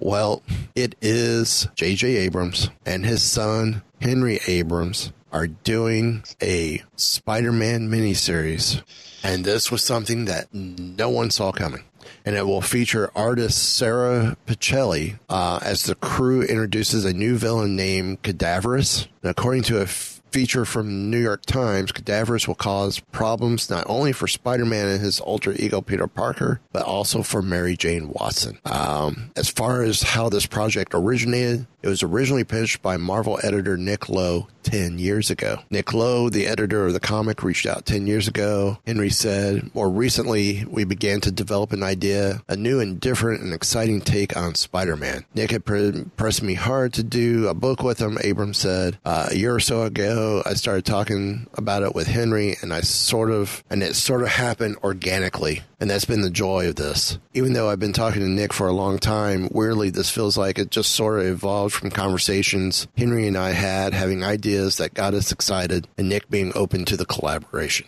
Well, it is J.J. Abrams and his son Henry Abrams are doing a Spider-Man miniseries, and this was something that no one saw coming and it will feature artist Sara Pichelli uh, as the crew introduces a new villain named Cadaverous. And according to a feature from New York Times, Cadaverous will cause problems not only for Spider-Man and his alter ego Peter Parker, but also for Mary Jane Watson. Um, as far as how this project originated, it was originally pitched by Marvel editor Nick Lowe 10 years ago. Nick Lowe, the editor of the comic, reached out 10 years ago. Henry said, More recently, we began to develop an idea, a new and different and exciting take on Spider Man. Nick had pre- pressed me hard to do a book with him, Abrams said. Uh, a year or so ago, I started talking about it with Henry, and I sort of, and it sort of happened organically. And that's been the joy of this. Even though I've been talking to Nick for a long time, weirdly, this feels like it just sort of evolved from conversations Henry and I had, having ideas that got us excited, and Nick being open to the collaboration.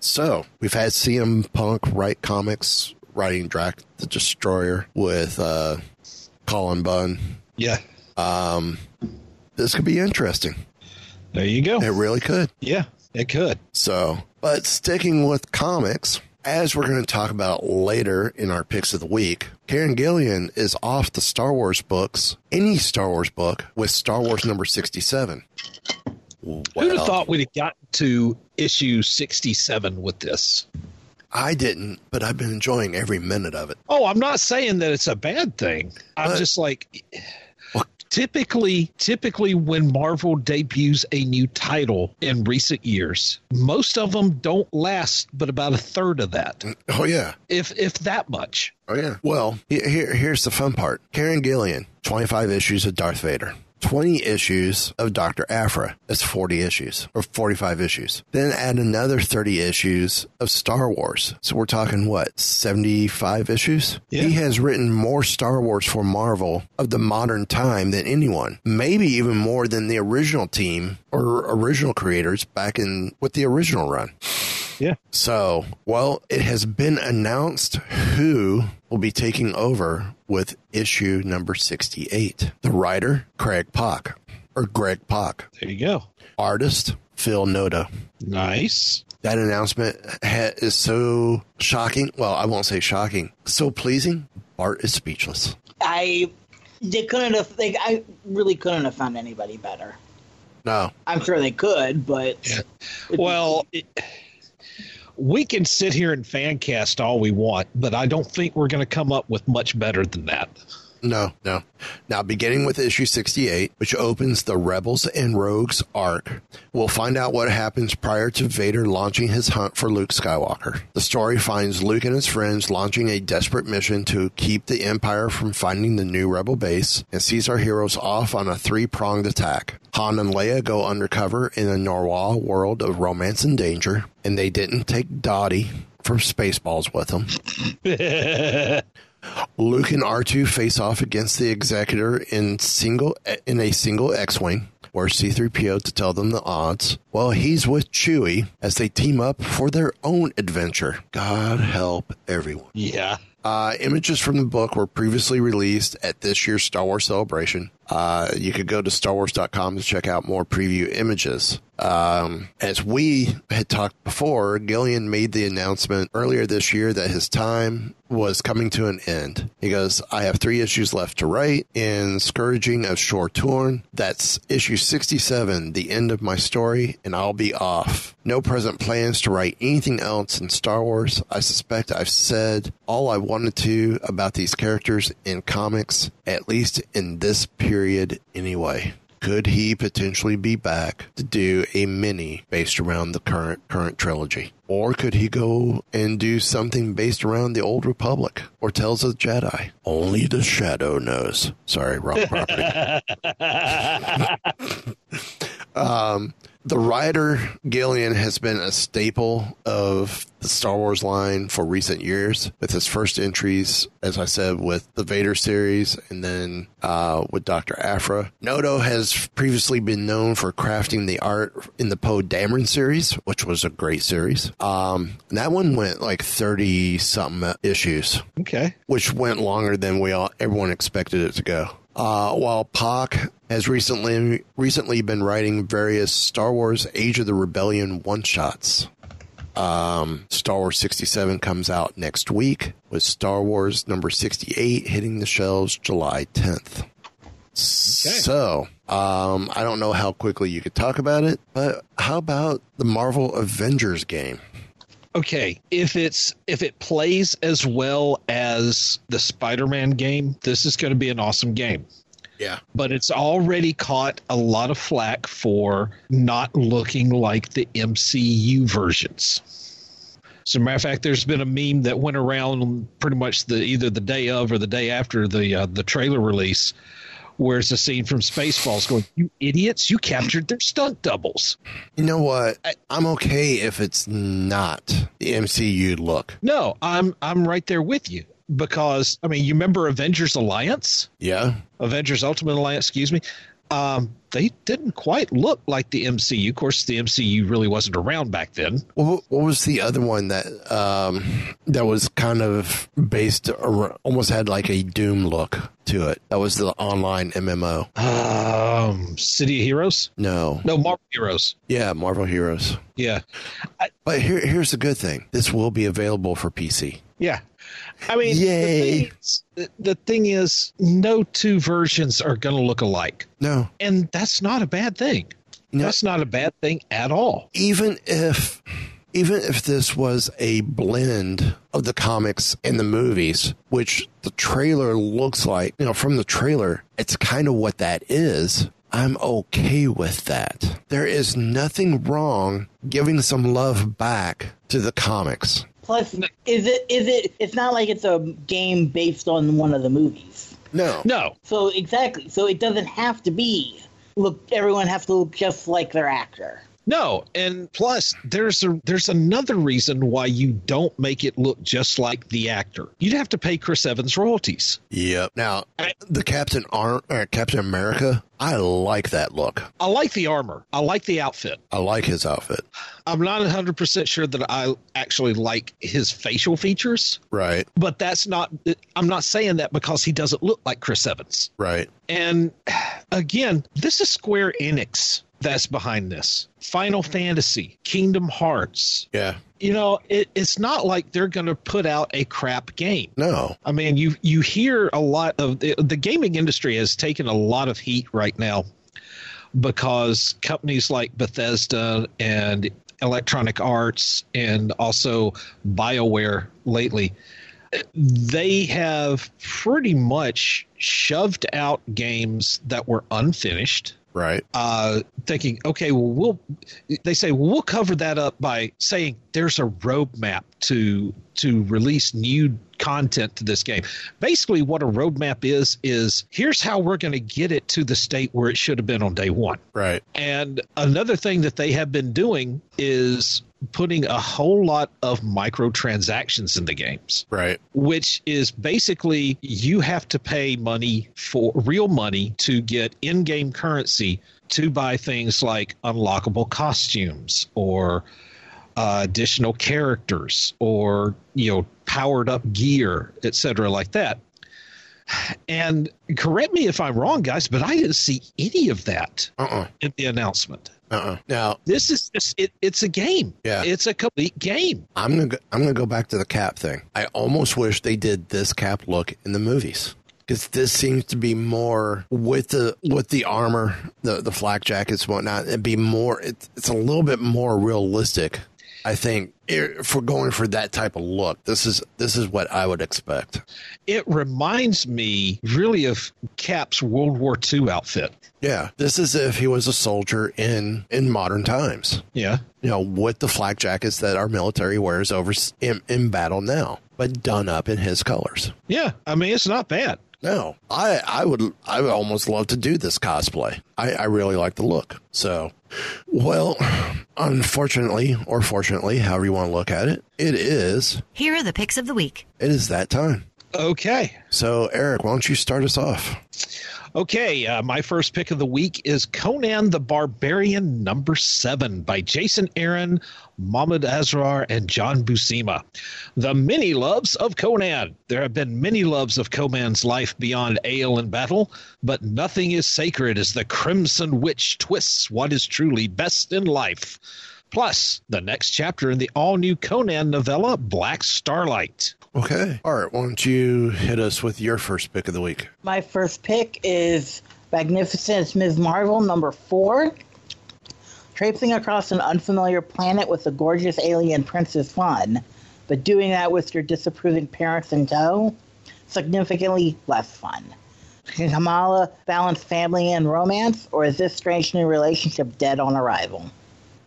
So, we've had CM Punk write comics, writing Drax the Destroyer with uh, Cullen Bunn. Yeah. Um, this could be interesting. There you go. It really could. Yeah, it could. So, but sticking with comics, as we're going to talk about later in our picks of the week, Kieron Gillen is off the Star Wars books, any Star Wars book, with Star Wars number 67. Well, Who'd have thought we'd have gotten to issue 67 with this? I didn't, but I've been enjoying every minute of it. Oh, I'm not saying that it's a bad thing. I'm but, just like typically typically when marvel debuts a new title in recent years most of them don't last but about a third of that. Oh yeah. If if that much. Oh yeah. Well here here's the fun part. Kieron Gillen 25 issues of darth vader 20 issues of Dr. Aphra. That's 40 issues or 45 issues. Then add another 30 issues of Star Wars. So we're talking what, 75 issues? Yeah. He has written more Star Wars for Marvel of the modern time than anyone. Maybe even more than the original team or original creators back in with the original run. Yeah. So, well, it has been announced who will be taking over with issue number 68. The writer, Craig Pock, or Greg Pak. There you go. Artist, Phil Noto. Nice. That announcement ha- is so shocking. Well, I won't say shocking. So pleasing. Art is speechless. I they couldn't have. They, I really couldn't have found anybody better. No, I'm sure they could, but yeah. well, it, we can sit here and fan cast all we want, but I don't think we're going to come up with much better than that. No, no. Now, beginning with issue 68, which opens the Rebels and Rogues arc, we'll find out what happens prior to Vader launching his hunt for Luke Skywalker. The story finds Luke and his friends launching a desperate mission to keep the Empire from finding the new Rebel base and sees our heroes off on a three pronged attack. Han and Leia go undercover in a Norwal world of romance and danger, and they didn't take Dottie from Spaceballs with them. Luke and R2 face off against the Executor in single in a single X-wing. or C3PO to tell them the odds? while he's with Chewie as they team up for their own adventure. God help everyone. Yeah. Uh, images from the book were previously released at this year's Star Wars Celebration. Uh, you could go to StarWars.com to check out more preview images. Um, as we had talked before, Gillen made the announcement earlier this year that his time was coming to an end. He goes, I have three issues left to write in Scourging of Shu-Torun. That's issue 67, the end of my story, and I'll be off. No present plans to write anything else in Star Wars. I suspect I've said all I wanted to about these characters in comics, at least in this period anyway could he potentially be back to do a mini based around the current current trilogy? Or could he go and do something based around the Old Republic or Tales of the Jedi? Only the Shadow knows. Sorry, wrong property. um, the writer Gillen has been a staple of the Star Wars line for recent years with his first entries, as I said, with the Vader series and then uh, with Dr. Aphra. Noto has previously been known for crafting the art in the Poe Dameron series, which was a great series. Um, that one went like 30 something issues. Okay. Which went longer than we all everyone expected it to go. Uh, while Pak has recently recently been writing various Star Wars Age of the Rebellion one shots. Um, Star Wars 67 comes out next week, with Star Wars number 68 hitting the shelves July 10th. Okay. So, um, I don't know how quickly you could talk about it, but how about the Marvel Avengers game? Okay if it's if it plays as well as the spider-man game this is going to be an awesome game. Yeah. But it's already caught a lot of flack for not looking like the mcu versions. As a matter of fact, there's been a meme that went around pretty much the either the day of or the day after the uh, the trailer release, where it's a scene from Spaceballs going, "You idiots! You captured their stunt doubles." You know what? I, I'm okay if it's not the MCU look. No, I'm I'm right there with you because I mean, you remember Avengers Alliance? Yeah, Avengers Ultimate Alliance. Excuse me. Um, they didn't quite look like the MCU. Of course, the MCU really wasn't around back then. What, what was the other one that um, that was kind of based, around, almost had like a Doom look to it? That was the online MMO. Um, City of Heroes? No, no, Marvel Heroes. Yeah, Marvel Heroes. Yeah, I, but here, here's the good thing: this will be available for PC. Yeah, I mean, Yay. The, thing is, the thing is, no two versions are going to look alike. No. And that's not a bad thing. No. That's not a bad thing at all. Even if even if this was a blend of the comics and the movies, which the trailer looks like, you know, from the trailer, it's kind of what that is. I'm okay with that. There is nothing wrong giving some love back to the comics. Plus, is it is it? It's not like it's a game based on one of the movies. No, no. So exactly. So it doesn't have to be. Look, everyone has to look just like their actor. No, and plus there's a there's another reason why you don't make it look just like the actor. You'd have to pay Chris Evans royalties. Yep. Now, the Captain Ar- uh, Captain America, I like that look. I like the armor. I like the outfit. I like his outfit. I'm not 100% sure that I actually like his facial features. Right. But that's not I'm not saying that because he doesn't look like Chris Evans. Right. And again, this is Square Enix that's behind this. Final mm-hmm. Fantasy, Kingdom Hearts. Yeah. You know, it, it's not like they're going to put out a crap game. No. I mean, you you hear a lot of the, the gaming industry has taken a lot of heat right now because companies like Bethesda and Electronic Arts and also BioWare lately they have pretty much shoved out games that were unfinished right. Uh, thinking okay well we'll they say well, we'll cover that up by saying there's a roadmap to to release new content to this game. Basically what a roadmap is is here's how we're going to get it to the state where it should have been on day one. Right. And another thing that they have been doing is putting a whole lot of microtransactions in the games. Right. Which is basically you have to pay money for real money to get in game currency to buy things like unlockable costumes or uh, additional characters or you know powered up gear, etc., like that. And correct me if I'm wrong, guys, but I didn't see any of that uh-uh. in the announcement. Uh-uh. Now this is just it, it's a game. Yeah, it's a complete game. I'm gonna go, I'm gonna go back to the cap thing. I almost wish they did this cap look in the movies because this seems to be more with the with the armor, the the flak jackets, whatnot. It'd be more. It's it's a little bit more realistic. I think eh, for going for that type of look, this is this is what I would expect. It reminds me really of Cap's World War II outfit. Yeah, this is if he was a soldier in in modern times. Yeah, you know, with the flak jackets that our military wears over in, in battle now, but done up in his colors. Yeah, I mean it's not bad. No, I I would I would almost love to do this cosplay. I, I really like the look. So, well, unfortunately or fortunately, however you want to look at it, it is. Here are the picks of the week. It is that time. Okay. So, Eric, why don't you start us off? Okay, uh, my first pick of the week is Conan the Barbarian number seven by Jason Aaron, Mahmud Asrar, and John Buscema. The many loves of Conan. There have been many loves of Conan's life beyond ale and battle, but nothing is sacred as the Crimson Witch twists what is truly best in life. Plus, the next chapter in the all new Conan novella, Black Starlight. Okay. All right. Why don't you hit us with your first pick of the week? My first pick is Magnificent Ms. Marvel, number four. Traipsing across an unfamiliar planet with a gorgeous alien prince is fun, but doing that with your disapproving parents in tow, significantly less fun. Can Kamala balance family and romance, or is this strange new relationship dead on arrival?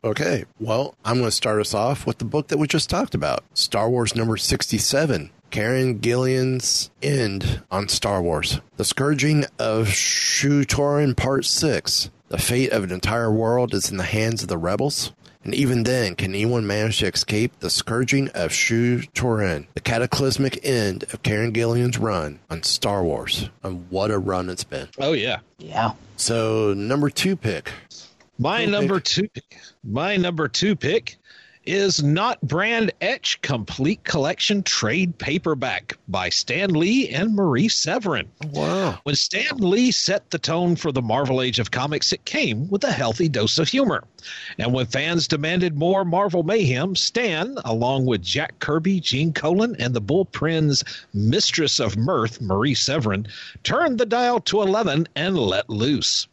Okay, well, I'm going to start us off with the book that we just talked about Star Wars number 67. Kieron Gillen's End on Star Wars. The Scourging of Shu-Torun Part 6. The fate of an entire world is in the hands of the rebels. And even then, can anyone manage to escape the scourging of Shu-Torun? The cataclysmic end of Kieron Gillen's run on Star Wars. And what a run it's been. Oh, yeah. Yeah. So, number two pick. My number pick. two pick. My number two pick is Not Brand Echh Complete Collection Trade Paperback by Stan Lee and Marie Severin. Wow. When Stan Lee set the tone for the Marvel Age of Comics, it came with a healthy dose of humor. And when fans demanded more Marvel mayhem, Stan, along with Jack Kirby, Gene Colan, and the Bullpen's mistress of mirth, Marie Severin, turned the dial to 11 and let loose.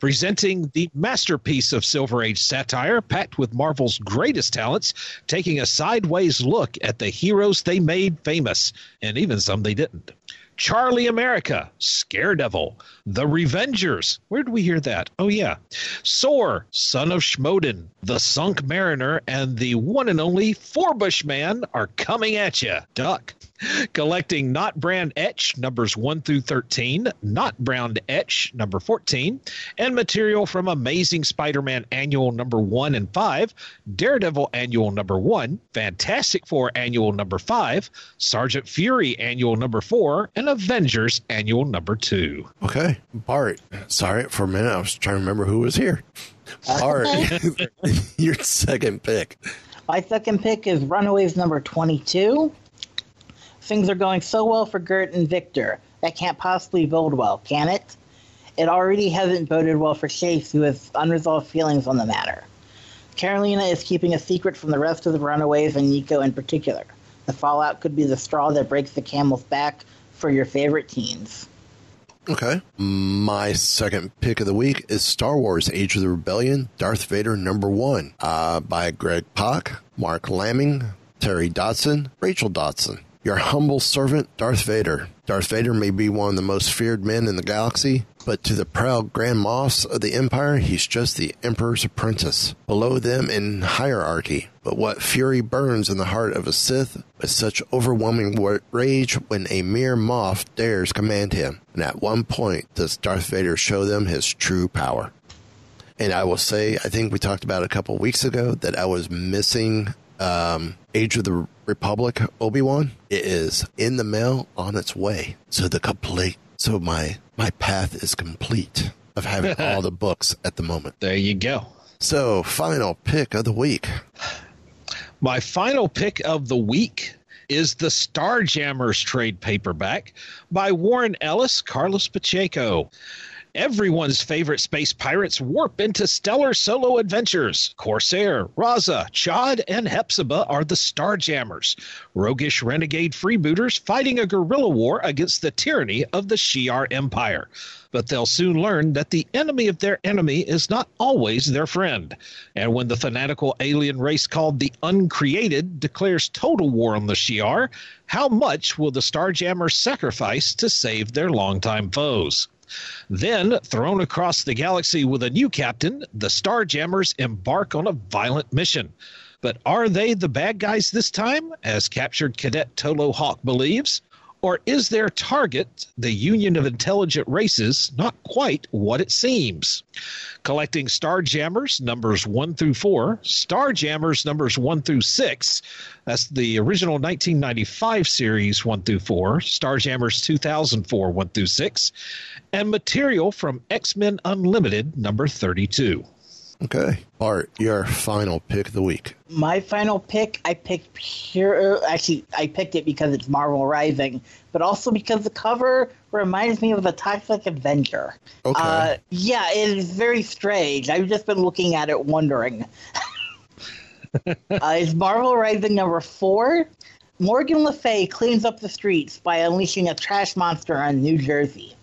Presenting the masterpiece of Silver Age satire, packed with Marvel's greatest talents, taking a sideways look at the heroes they made famous, and even some they didn't. Charlie America, Scaredevil, The Revengers. Where did we hear that? Oh, yeah. Sor, Son of Schmoden, The Sunk Mariner, and the one and only Forbush Man are coming at you. Duck. Collecting Not Brand Echh numbers 1 through 13, Not Brand Echh number 14, and material from Amazing Spider Man Annual number 1 and 5, Daredevil Annual number 1, Fantastic Four Annual number 5, Sergeant Fury Annual number 4, and Avengers Annual number 2. Okay. Bart. Sorry, for a minute, I was trying to remember who was here. Bart, your second pick. My second pick is Runaways number 22. Things are going so well for Gert and Victor. That can't possibly bode well, can it? It already hasn't boded well for Chase, who has unresolved feelings on the matter. Carolina is keeping a secret from the rest of the Runaways and Nico in particular. The fallout could be the straw that breaks the camel's back for your favorite teens. Okay. My second pick of the week is Star Wars Age of the Rebellion Darth Vader number one uh, by Greg Pak, Marc Laming, Terry Dodson, Rachel Dodson. Your humble servant, Darth Vader. Darth Vader may be one of the most feared men in the galaxy, but to the proud Grand Moffs of the Empire, he's just the Emperor's apprentice, below them in hierarchy. But what fury burns in the heart of a Sith with such overwhelming rage when a mere Moff dares command him? And at one point does Darth Vader show them his true power. And I will say, I think we talked about a couple weeks ago that I was missing um, Age of the Republic Obi Wan. It is in the mail on its way. So the complete, so my my path is complete of having all the books at the moment. There you go. So final pick of the week. My final pick of the week is the Starjammers trade paperback by Warren Ellis, Carlos Pacheco. Everyone's favorite space pirates warp into stellar solo adventures. Corsair, Raza, Chod, and Hepzibah are the Starjammers, roguish renegade freebooters fighting a guerrilla war against the tyranny of the Shi'ar Empire. But they'll soon learn that the enemy of their enemy is not always their friend. And when the fanatical alien race called the Uncreated declares total war on the Shi'ar, how much will the Starjammers sacrifice to save their longtime foes? Then, thrown across the galaxy with a new captain, the Starjammers embark on a violent mission. But are they the bad guys this time, as captured cadet Tolo Hawk believes? Or is their target, the Union of Intelligent Races, not quite what it seems? Collecting Starjammers numbers 1 through 4, Starjammers numbers 1 through 6, that's the original 1995 series 1 through 4, Starjammers 2004 1 through 6, and material from X Men Unlimited number 32. Okay. Art, your final pick of the week. My final pick, I picked pure. Actually, I picked it because it's Marvel Rising, but also because the cover reminds me of a Toxic Avenger. Okay. Uh, yeah, it is very strange. I've just been looking at it, wondering. uh, it's Marvel Rising number four. Morgan Le Fay cleans up the streets by unleashing a trash monster on New Jersey.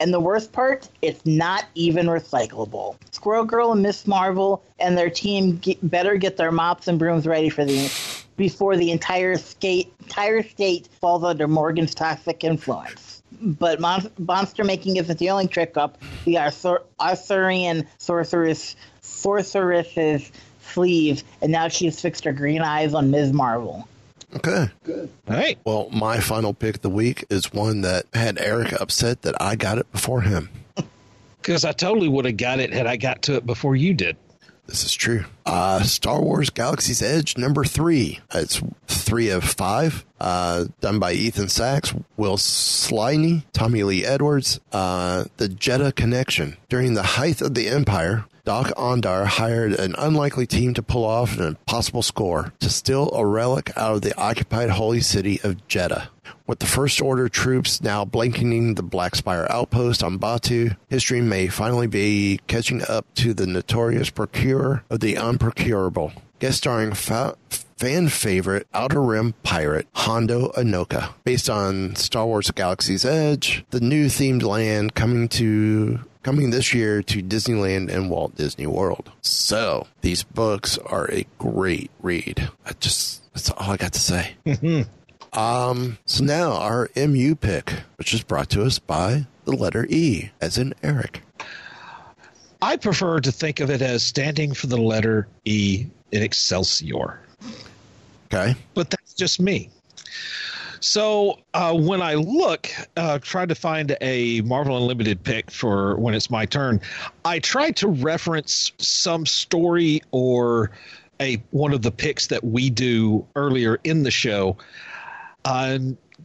And the worst part, it's not even recyclable. Squirrel Girl and Miss Marvel and their team get, better get their mops and brooms ready for the before the entire skate entire state falls under Morgan's toxic influence. But mon- monster making isn't the only trick up the Arthur- Arthurian sorceress sorceress's sleeve, and now she's fixed her green eyes on Ms. Marvel. Okay. Good. All right. Well, my final pick of the week is one that had Eric upset that I got it before him. Because I totally would have got it had I got to it before you did. This is true. Uh, Star Wars Galaxy's Edge number three. It's three of five. Uh, done by Ethan Sachs, Will Sliney, Tommy Lee Edwards. Uh, the Jedha Connection. During the height of the Empire, Doc Ondar hired an unlikely team to pull off an impossible score to steal a relic out of the occupied holy city of Jedha. With the First Order troops now blanketing the Black Spire outpost on Batuu, history may finally be catching up to the notorious procurer of the unprocurable. Guest starring fa- fan favorite Outer Rim pirate Hondo Ohnaka. Based on Star Wars Galaxy's Edge, the new themed land coming to coming this year to Disneyland and Walt Disney World. So, these books are a great read. I just that's all I got to say. um so now our MU pick, which is brought to us by the letter E as in Eric. I prefer to think of it as standing for the letter E in Excelsior. Okay. But that's just me. So uh, when I look, uh, try to find a Marvel Unlimited pick for when it's my turn, I try to reference some story or a one of the picks that we do earlier in the show. Uh,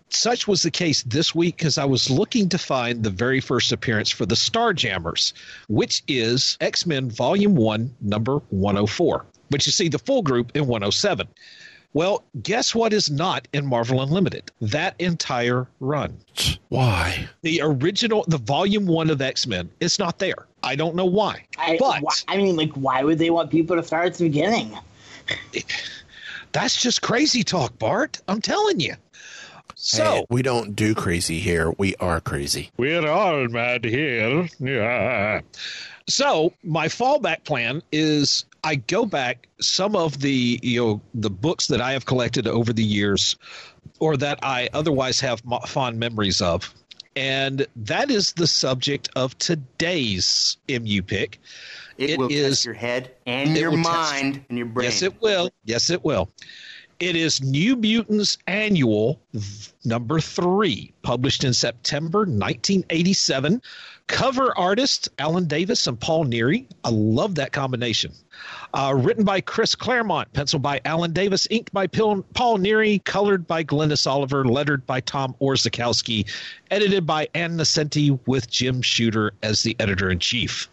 such was the case this week because I was looking to find the very first appearance for the Starjammers, which is X Men Volume 1, number 104, which you see the full group in 107. Well, guess what is not in Marvel Unlimited? That entire run. Why? The original, the volume one of X Men, it's not there. I don't know why. I, but why, I mean, like, why would they want people to start at the beginning? That's just crazy talk, Bart. I'm telling you. So hey, we don't do crazy here. We are crazy. We're all mad here. Yeah. So my fallback plan is I go back some of the you know the books that I have collected over the years, or that I otherwise have fond memories of, and that is the subject of today's MU pick. It, it will is, test your head and your mind test, and your brain. Yes, it will. Yes, it will. It is New Mutants Annual number three, published in September 1987. Cover artist Alan Davis and Paul Neary. I love that combination. Uh, written by Chris Claremont, penciled by Alan Davis, inked by Paul Neary, colored by Glynis Oliver, lettered by Tom Orzechowski, edited by Ann Nocenti with Jim Shooter as the editor in chief.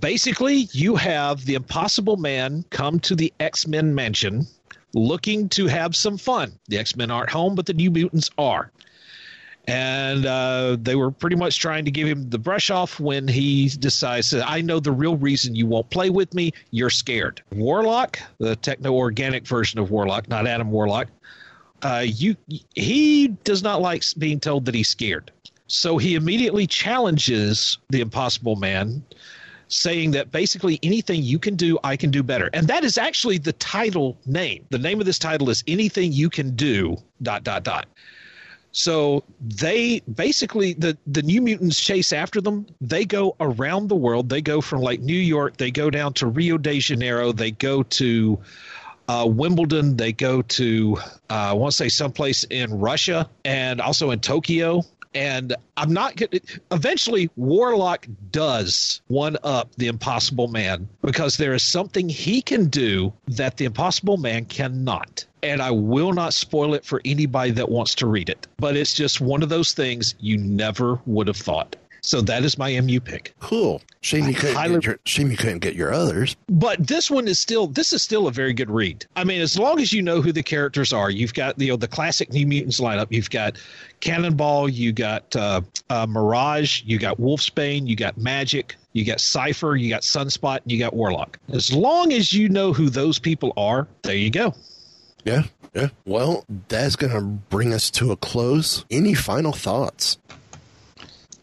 basically, you have the Impossible Man come to the X Men mansion looking to have some fun. The X Men aren't home, but the New Mutants are. And uh, they were pretty much trying to give him the brush off when he decides, I know the real reason you won't play with me. You're scared. Warlock, the techno organic version of Warlock, not Adam Warlock, uh, you he does not like being told that he's scared. So he immediately challenges the Impossible Man, saying that basically anything you can do, I can do better. And that is actually the title name. The name of this title is Anything You Can Do, dot, dot, dot. So they basically the the New Mutants chase after them. They go around the world. They go from like New York. They go down to Rio de Janeiro. They go to uh, Wimbledon. They go to uh, I want to say someplace in Russia and also in Tokyo. And I'm not going eventually Warlock does one up the Impossible Man because there is something he can do that the Impossible Man cannot. And I will not spoil it for anybody that wants to read it. But it's just one of those things you never would have thought. So that is my MU pick. Cool. Shame you couldn't, get your, shame you couldn't get your others. But this one is still this is still a very good read. I mean, as long as you know who the characters are, you've got you know the classic New Mutants lineup. You've got Cannonball, you got uh, uh, Mirage, you got Wolfsbane, you got Magik, you got Cipher, you got Sunspot, and you got Warlock. As long as you know who those people are, there you go. Yeah, yeah. Well, that's going to bring us to a close. Any final thoughts?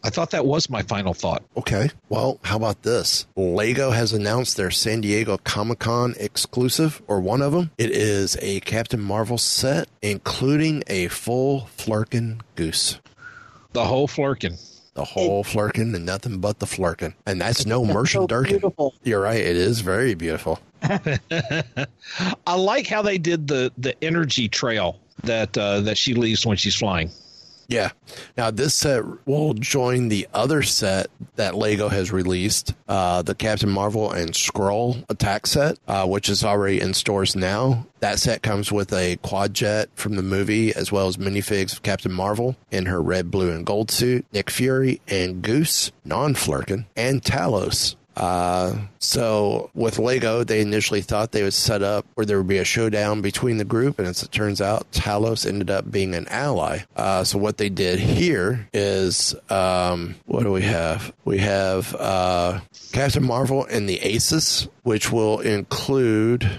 I thought that was my final thought. Okay. Well, how about this? Lego has announced their San Diego Comic Con exclusive, or one of them. It is a Captain Marvel set, including a full Flerken goose. The whole Flerken. The whole Flerken and nothing but the Flerken. And that's no Merchant so Durkin. You're right. It is very beautiful. I like how they did the the energy trail that uh, that she leaves when she's flying. Yeah. Now this set will join the other set that Lego has released, uh, the Captain Marvel and Skrull attack set, uh, which is already in stores now. That set comes with a quad jet from the movie, as well as minifigs of Captain Marvel in her red, blue, and gold suit, Nick Fury and Goose, non-Flerken, and Talos. Uh, so with Lego, they initially thought they would set up where there would be a showdown between the group, and as it turns out, Talos ended up being an ally. Uh, so what they did here is, um, what do we have? We have uh, Captain Marvel and the Aces, which will include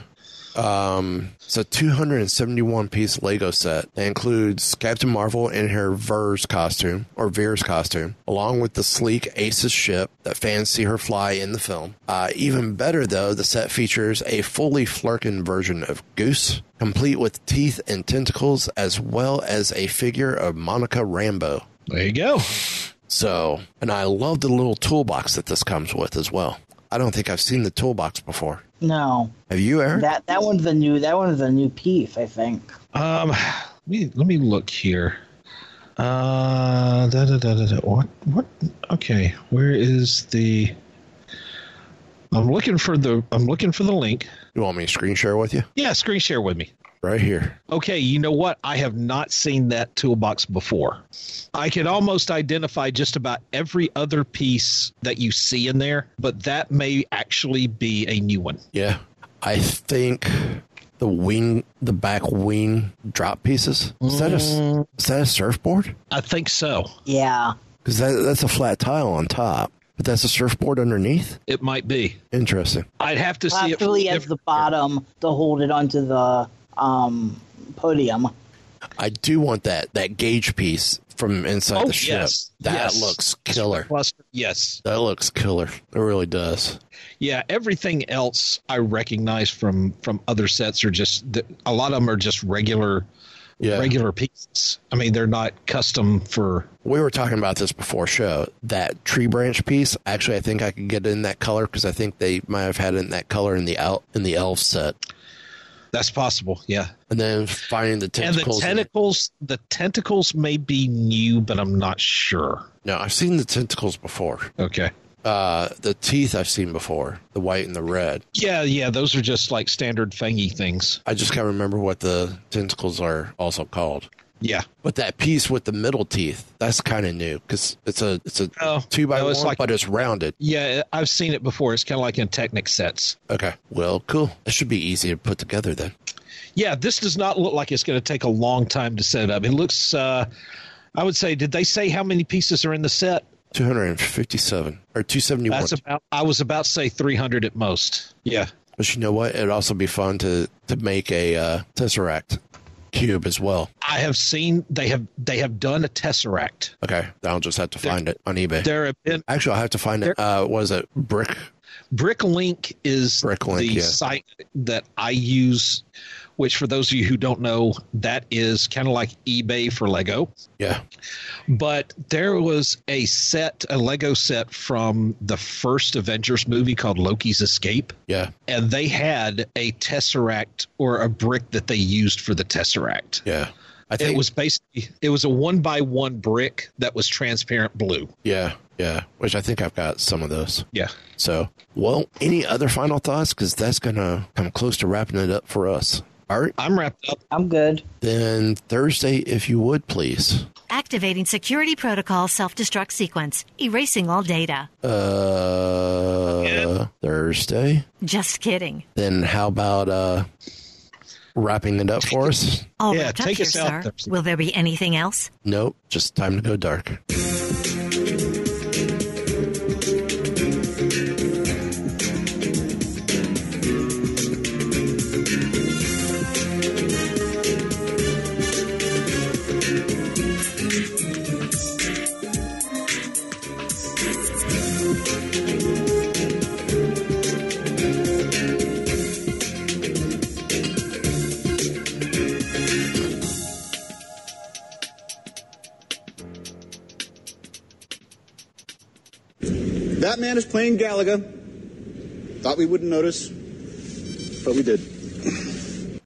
um, it's a 271 piece Lego set that includes Captain Marvel in her Vers costume or Veers costume, along with the sleek Aces ship that fans see her fly in the film. Uh, even better though, the set features a fully Flerken version of Goose, complete with teeth and tentacles, as well as a figure of Monica Rambeau. There you go. So, and I love the little toolbox that this comes with as well. I don't think I've seen the toolbox before. No, Have you, Aaron? that that one's the new that one's the new piece, I think. Um, let me let me look here. Uh, da, da, da, da, da. what what? Okay, where is the? I'm looking for the I'm looking for the link. You want me to screen share with you? Yeah, screen share with me. Right here. Okay, you know what? I have not seen that toolbox before. I can almost identify just about every other piece that you see in there, but that may actually be a new one. Yeah. I think the wing, the back wing drop pieces. Is that a, mm. is that a surfboard? I think so. Yeah, Because that, that's a flat tile on top, but that's a surfboard underneath? It might be. Interesting. I'd have to see it. from actually, as the bottom to hold it onto the um podium. I do want that, that gauge piece from inside Oh, the ship. yes. That Yes. looks killer. Yes. That looks killer. It really does. Yeah, everything else I recognize from from other sets are just th- a lot of them are just regular Yeah. regular pieces. I mean, they're not custom for We were talking about this before show. That tree branch piece, actually, I think I could get it in that color because I think they might have had it in that color in the el- in the elf set. That's possible. Yeah. And then finding the tentacles. And the tentacles, the tentacles may be new, but I'm not sure. no, I've seen the tentacles before. Okay. Uh, the teeth I've seen before, the white and the red. Yeah, yeah, those are just like standard fangy things. I just can't remember what the tentacles are also called. Yeah. But that piece with the middle teeth, that's kind of new because it's a it's a Oh, two by no, one, like- but it's rounded. Yeah, I've seen it before. It's kind of like in Technic sets. Okay, well, cool. It should be easy to put together then. Yeah, this does not look like it's going to take a long time to set up. It looks, uh, I would say, did they say how many pieces are in the set? Two hundred and fifty-seven or two seventy-one. That's about, I was about to say 300 at most. Yeah. But you know what? It'd also be fun to to make a uh, tesseract cube as well. I have seen they have they have done a tesseract. Okay, I'll just have to find it on eBay. There have been Actually, I'll have to find it. Uh, what is it? Brick. Bricklink is Bricklink, the yeah. site that I use, which for those of you who don't know, that is kind of like eBay for Lego. Yeah. But there was a set, a Lego set from the first Avengers movie called Loki's Escape. Yeah. And they had a Tesseract or a brick that they used for the Tesseract. Yeah. I think it was basically it was a one by one brick that was transparent blue. Yeah, yeah. Which I think I've got some of those. Yeah. So, well, any other final thoughts? Because that's gonna come close to wrapping it up for us. All right. I'm wrapped up. I'm good. Then Thursday, if you would please. Activating security protocol self destruct sequence. Erasing all data. Uh, Thursday. Just kidding. Then how about uh, wrapping it up for us? All Yeah, wrapped up take here, us out, sir. Will there be anything else? Nope. Just time to go dark. That man is playing Galaga. Thought we wouldn't notice, but we did.